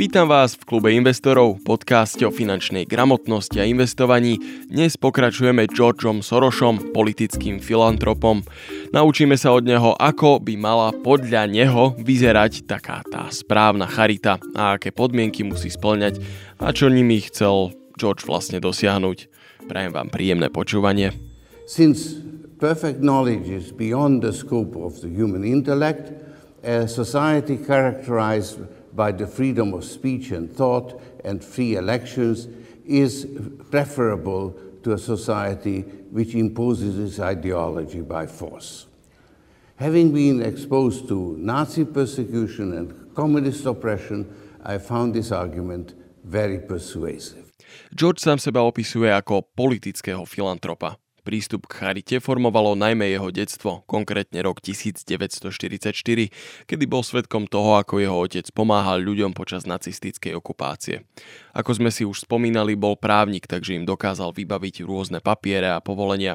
Vítam vás v klube investorov, podcaste o finančnej gramotnosti a investovaní. Dnes pokračujeme Georgeom Sorošom, politickým filantropom. Naučíme sa od neho, ako by mala podľa neho vyzerať taká tá správna charita a aké podmienky musí splňať a čo nimi chcel George vlastne dosiahnuť. Prajem vám príjemné počúvanie. Since perfect knowledge is beyond the scope of the human intellect, a society characterized by the freedom of speech and thought and free elections is preferable to a society which imposes its ideology by force. Having been exposed to Nazi persecution and communist oppression, I found this argument very persuasive. George sám seba opisuje ako politického filantropa. Prístup k charite formovalo najmä jeho detstvo, konkrétne rok 1944, kedy bol svetkom toho, ako jeho otec pomáhal ľuďom počas nacistickej okupácie. Ako sme si už spomínali, bol právnik, takže im dokázal vybaviť rôzne papiere a povolenia.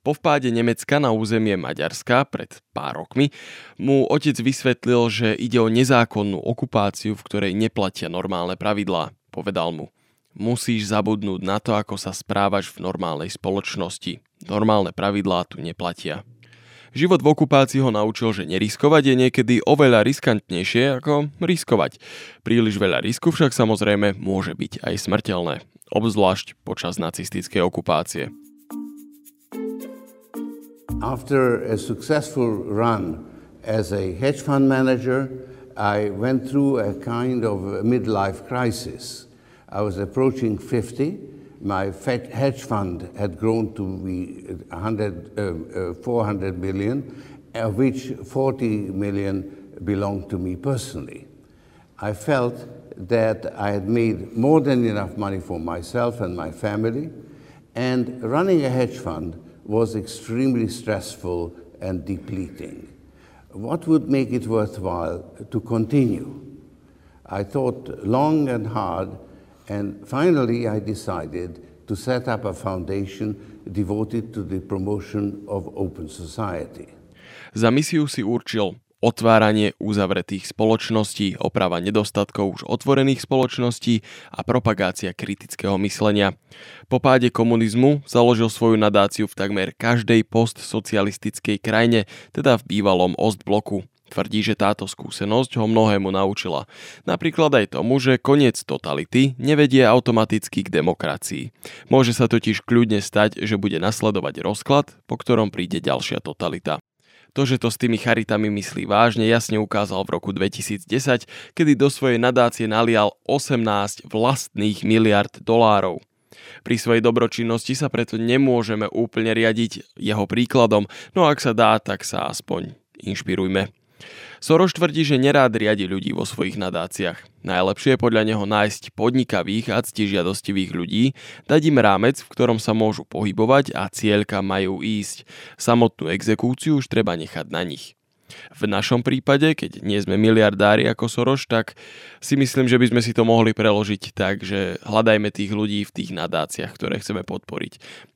Po vpáde Nemecka na územie Maďarska pred pár rokmi mu otec vysvetlil, že ide o nezákonnú okupáciu, v ktorej neplatia normálne pravidlá. Povedal mu – musíš zabudnúť na to, ako sa správaš v normálnej spoločnosti. Normálne pravidlá tu neplatia. Život v okupácii ho naučil, že neriskovať je niekedy oveľa riskantnejšie ako riskovať. Príliš veľa risku však samozrejme môže byť aj smrteľné, obzvlášť počas nacistickej okupácie. After a successful run as a hedge fund manager, I went through a kind of midlife crisis. I was approaching 50. My hedge fund had grown to be 100, uh, uh, 400 million, of which 40 million belonged to me personally. I felt that I had made more than enough money for myself and my family, and running a hedge fund was extremely stressful and depleting. What would make it worthwhile to continue? I thought long and hard and finally, I decided to set up a foundation devoted to the promotion of open society. Za misiu si určil otváranie uzavretých spoločností, oprava nedostatkov už otvorených spoločností a propagácia kritického myslenia. Po páde komunizmu založil svoju nadáciu v takmer každej postsocialistickej krajine, teda v bývalom Ostbloku. Tvrdí, že táto skúsenosť ho mnohému naučila. Napríklad aj tomu, že koniec totality nevedie automaticky k demokracii. Môže sa totiž kľudne stať, že bude nasledovať rozklad, po ktorom príde ďalšia totalita. To, že to s tými charitami myslí vážne, jasne ukázal v roku 2010, kedy do svojej nadácie nalial 18 vlastných miliard dolárov. Pri svojej dobročinnosti sa preto nemôžeme úplne riadiť jeho príkladom, no ak sa dá, tak sa aspoň inšpirujme. Soros tvrdí, že nerád riadi ľudí vo svojich nadáciách. Najlepšie je podľa neho nájsť podnikavých a ctižiadostivých ľudí, dať im rámec, v ktorom sa môžu pohybovať a cieľka majú ísť. Samotnú exekúciu už treba nechať na nich. V našom prípade, keď nie sme miliardári ako Soros, tak si myslím, že by sme si to mohli preložiť tak, že hľadajme tých ľudí v tých nadáciách, ktoré chceme podporiť.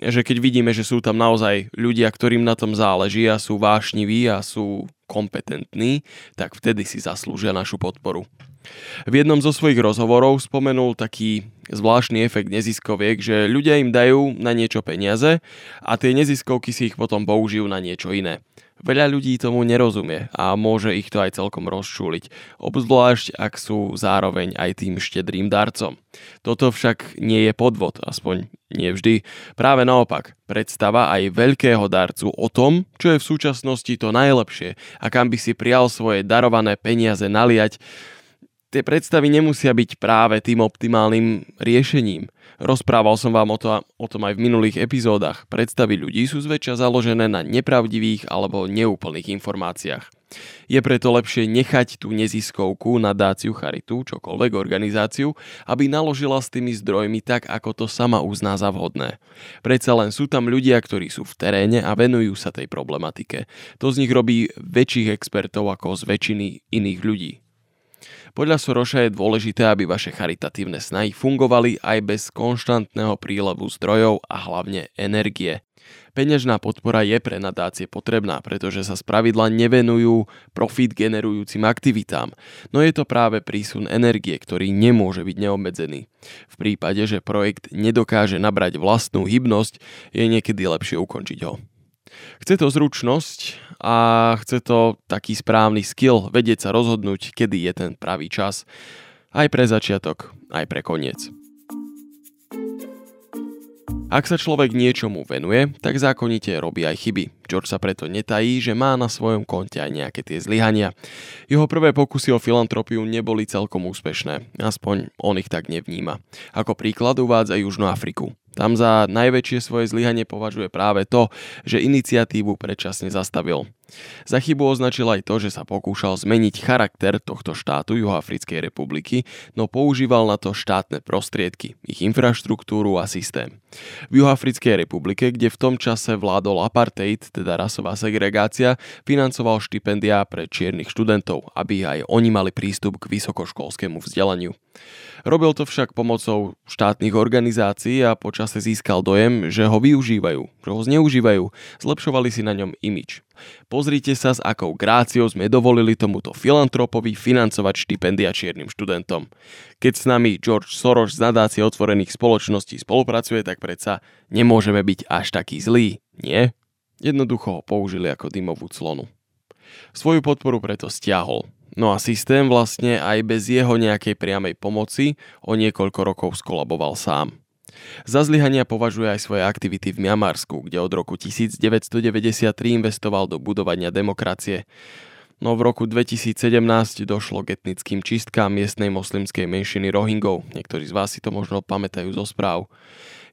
Že keď vidíme, že sú tam naozaj ľudia, ktorým na tom záleží a sú vášniví a sú kompetentní, tak vtedy si zaslúžia našu podporu. V jednom zo svojich rozhovorov spomenul taký zvláštny efekt neziskoviek, že ľudia im dajú na niečo peniaze a tie neziskovky si ich potom použijú na niečo iné. Veľa ľudí tomu nerozumie a môže ich to aj celkom rozčúliť, obzvlášť ak sú zároveň aj tým štedrým darcom. Toto však nie je podvod, aspoň nie vždy. Práve naopak, predstava aj veľkého darcu o tom, čo je v súčasnosti to najlepšie a kam by si prial svoje darované peniaze naliať, tie predstavy nemusia byť práve tým optimálnym riešením. Rozprával som vám o, to, o tom aj v minulých epizódach. Predstavy ľudí sú zväčša založené na nepravdivých alebo neúplných informáciách. Je preto lepšie nechať tú neziskovku, nadáciu, charitu, čokoľvek organizáciu, aby naložila s tými zdrojmi tak, ako to sama uzná za vhodné. Predsa len sú tam ľudia, ktorí sú v teréne a venujú sa tej problematike. To z nich robí väčších expertov ako z väčšiny iných ľudí. Podľa Soroša je dôležité, aby vaše charitatívne snahy fungovali aj bez konštantného prílevu zdrojov a hlavne energie. Peňažná podpora je pre nadácie potrebná, pretože sa spravidla nevenujú profit generujúcim aktivitám, no je to práve prísun energie, ktorý nemôže byť neobmedzený. V prípade, že projekt nedokáže nabrať vlastnú hybnosť, je niekedy lepšie ukončiť ho. Chce to zručnosť a chce to taký správny skill, vedieť sa rozhodnúť, kedy je ten pravý čas. Aj pre začiatok, aj pre koniec. Ak sa človek niečomu venuje, tak zákonite robí aj chyby. George sa preto netají, že má na svojom konte aj nejaké tie zlyhania. Jeho prvé pokusy o filantropiu neboli celkom úspešné, aspoň on ich tak nevníma. Ako príklad uvádza Južnú Afriku. Tam za najväčšie svoje zlyhanie považuje práve to, že iniciatívu predčasne zastavil. Za chybu označil aj to, že sa pokúšal zmeniť charakter tohto štátu Juhoafrickej republiky, no používal na to štátne prostriedky, ich infraštruktúru a systém. V Juhoafrickej republike, kde v tom čase vládol apartheid, teda rasová segregácia, financoval štipendia pre čiernych študentov, aby aj oni mali prístup k vysokoškolskému vzdelaniu. Robil to však pomocou štátnych organizácií a počase získal dojem, že ho využívajú, že ho zneužívajú, zlepšovali si na ňom imič. Pozrite sa, s akou gráciou sme dovolili tomuto filantropovi financovať štipendia čiernym študentom. Keď s nami George Soros z nadácie otvorených spoločností spolupracuje, tak predsa nemôžeme byť až taký zlý, nie? Jednoducho ho použili ako dymovú clonu. Svoju podporu preto stiahol No a systém vlastne aj bez jeho nejakej priamej pomoci o niekoľko rokov skolaboval sám. Za zlyhania považuje aj svoje aktivity v Miamarsku, kde od roku 1993 investoval do budovania demokracie. No v roku 2017 došlo k etnickým čistkám miestnej moslimskej menšiny Rohingov. Niektorí z vás si to možno pamätajú zo správ.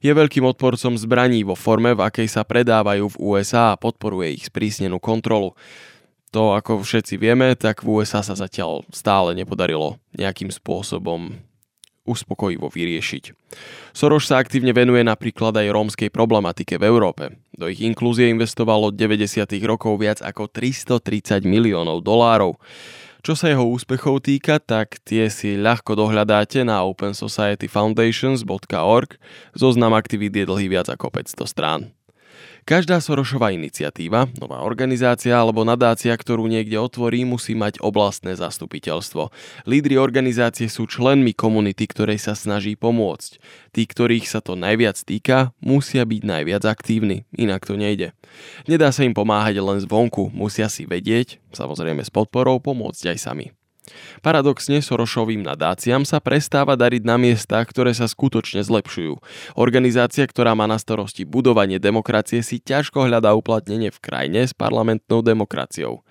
Je veľkým odporcom zbraní vo forme, v akej sa predávajú v USA a podporuje ich sprísnenú kontrolu. To, ako všetci vieme, tak v USA sa zatiaľ stále nepodarilo nejakým spôsobom uspokojivo vyriešiť. Soros sa aktívne venuje napríklad aj rómskej problematike v Európe. Do ich inklúzie investovalo od 90. rokov viac ako 330 miliónov dolárov. Čo sa jeho úspechov týka, tak tie si ľahko dohľadáte na opensocietyfoundations.org. Zoznam aktivít je dlhý viac ako 500 strán. Každá Sorošová iniciatíva, nová organizácia alebo nadácia, ktorú niekde otvorí, musí mať oblastné zastupiteľstvo. Lídry organizácie sú členmi komunity, ktorej sa snaží pomôcť. Tí, ktorých sa to najviac týka, musia byť najviac aktívni, inak to nejde. Nedá sa im pomáhať len zvonku, musia si vedieť, samozrejme s podporou, pomôcť aj sami. Paradoxne Sorošovým nadáciám sa prestáva dariť na miestach, ktoré sa skutočne zlepšujú. Organizácia, ktorá má na starosti budovanie demokracie, si ťažko hľadá uplatnenie v krajine s parlamentnou demokraciou.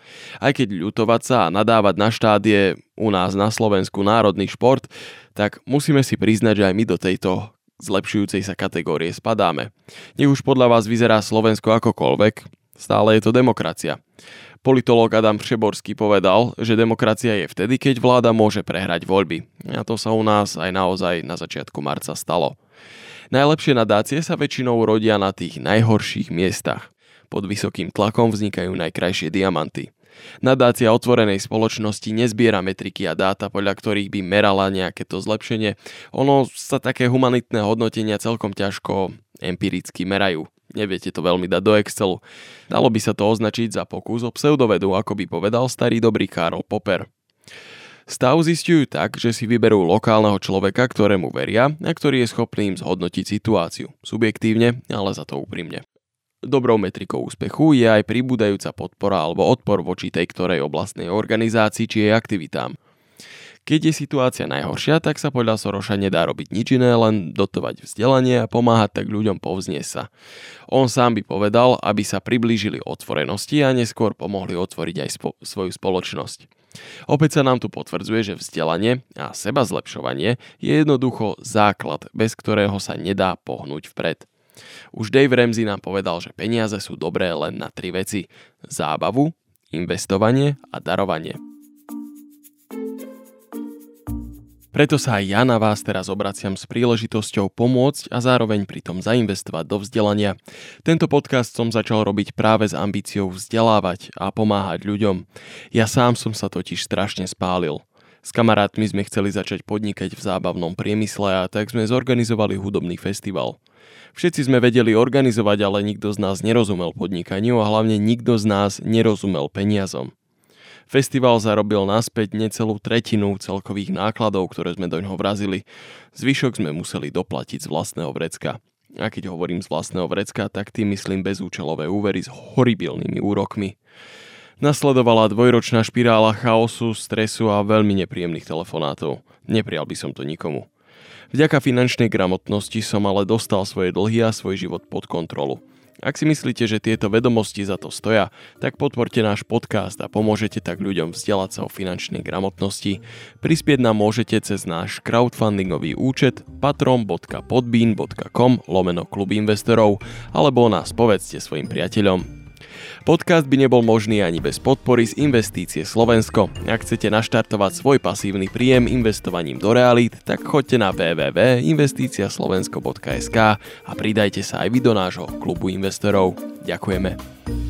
Aj keď ľutovať sa a nadávať na štát je u nás na Slovensku národný šport, tak musíme si priznať, že aj my do tejto zlepšujúcej sa kategórie spadáme. Nech už podľa vás vyzerá Slovensko akokoľvek, stále je to demokracia. Politológ Adam Přeborský povedal, že demokracia je vtedy, keď vláda môže prehrať voľby. A to sa u nás aj naozaj na začiatku marca stalo. Najlepšie nadácie sa väčšinou rodia na tých najhorších miestach. Pod vysokým tlakom vznikajú najkrajšie diamanty. Nadácia otvorenej spoločnosti nezbiera metriky a dáta, podľa ktorých by merala nejaké to zlepšenie. Ono sa také humanitné hodnotenia celkom ťažko empiricky merajú. Neviete to veľmi dať do Excelu. Dalo by sa to označiť za pokus o pseudovedu, ako by povedal starý dobrý Karol Popper. Stav zistujú tak, že si vyberú lokálneho človeka, ktorému veria a ktorý je schopný im zhodnotiť situáciu. Subjektívne, ale za to úprimne. Dobrou metrikou úspechu je aj pribúdajúca podpora alebo odpor voči tej ktorej oblastnej organizácii či jej aktivitám. Keď je situácia najhoršia, tak sa podľa Soroša nedá robiť nič iné, len dotovať vzdelanie a pomáhať tak ľuďom povzniesť sa. On sám by povedal, aby sa priblížili otvorenosti a neskôr pomohli otvoriť aj spo- svoju spoločnosť. Opäť sa nám tu potvrdzuje, že vzdelanie a seba zlepšovanie je jednoducho základ, bez ktorého sa nedá pohnúť vpred. Už Dave Ramsey nám povedal, že peniaze sú dobré len na tri veci. Zábavu, investovanie a darovanie. Preto sa aj ja na vás teraz obraciam s príležitosťou pomôcť a zároveň pritom zainvestovať do vzdelania. Tento podcast som začal robiť práve s ambíciou vzdelávať a pomáhať ľuďom. Ja sám som sa totiž strašne spálil. S kamarátmi sme chceli začať podnikať v zábavnom priemysle a tak sme zorganizovali hudobný festival. Všetci sme vedeli organizovať, ale nikto z nás nerozumel podnikaniu a hlavne nikto z nás nerozumel peniazom. Festival zarobil naspäť necelú tretinu celkových nákladov, ktoré sme do ňoho vrazili. Zvyšok sme museli doplatiť z vlastného vrecka. A keď hovorím z vlastného vrecka, tak tým myslím bezúčelové úvery s horibilnými úrokmi. Nasledovala dvojročná špirála chaosu, stresu a veľmi nepríjemných telefonátov. Neprijal by som to nikomu. Vďaka finančnej gramotnosti som ale dostal svoje dlhy a svoj život pod kontrolu. Ak si myslíte, že tieto vedomosti za to stoja, tak podporte náš podcast a pomôžete tak ľuďom vzdelať sa o finančnej gramotnosti. Prispieť nám môžete cez náš crowdfundingový účet patron.podbean.com lomeno klub investorov alebo nás povedzte svojim priateľom. Podcast by nebol možný ani bez podpory z Investície Slovensko. Ak chcete naštartovať svoj pasívny príjem investovaním do realít, tak choďte na www.investiciaslovensko.sk a pridajte sa aj vy do nášho klubu investorov. Ďakujeme.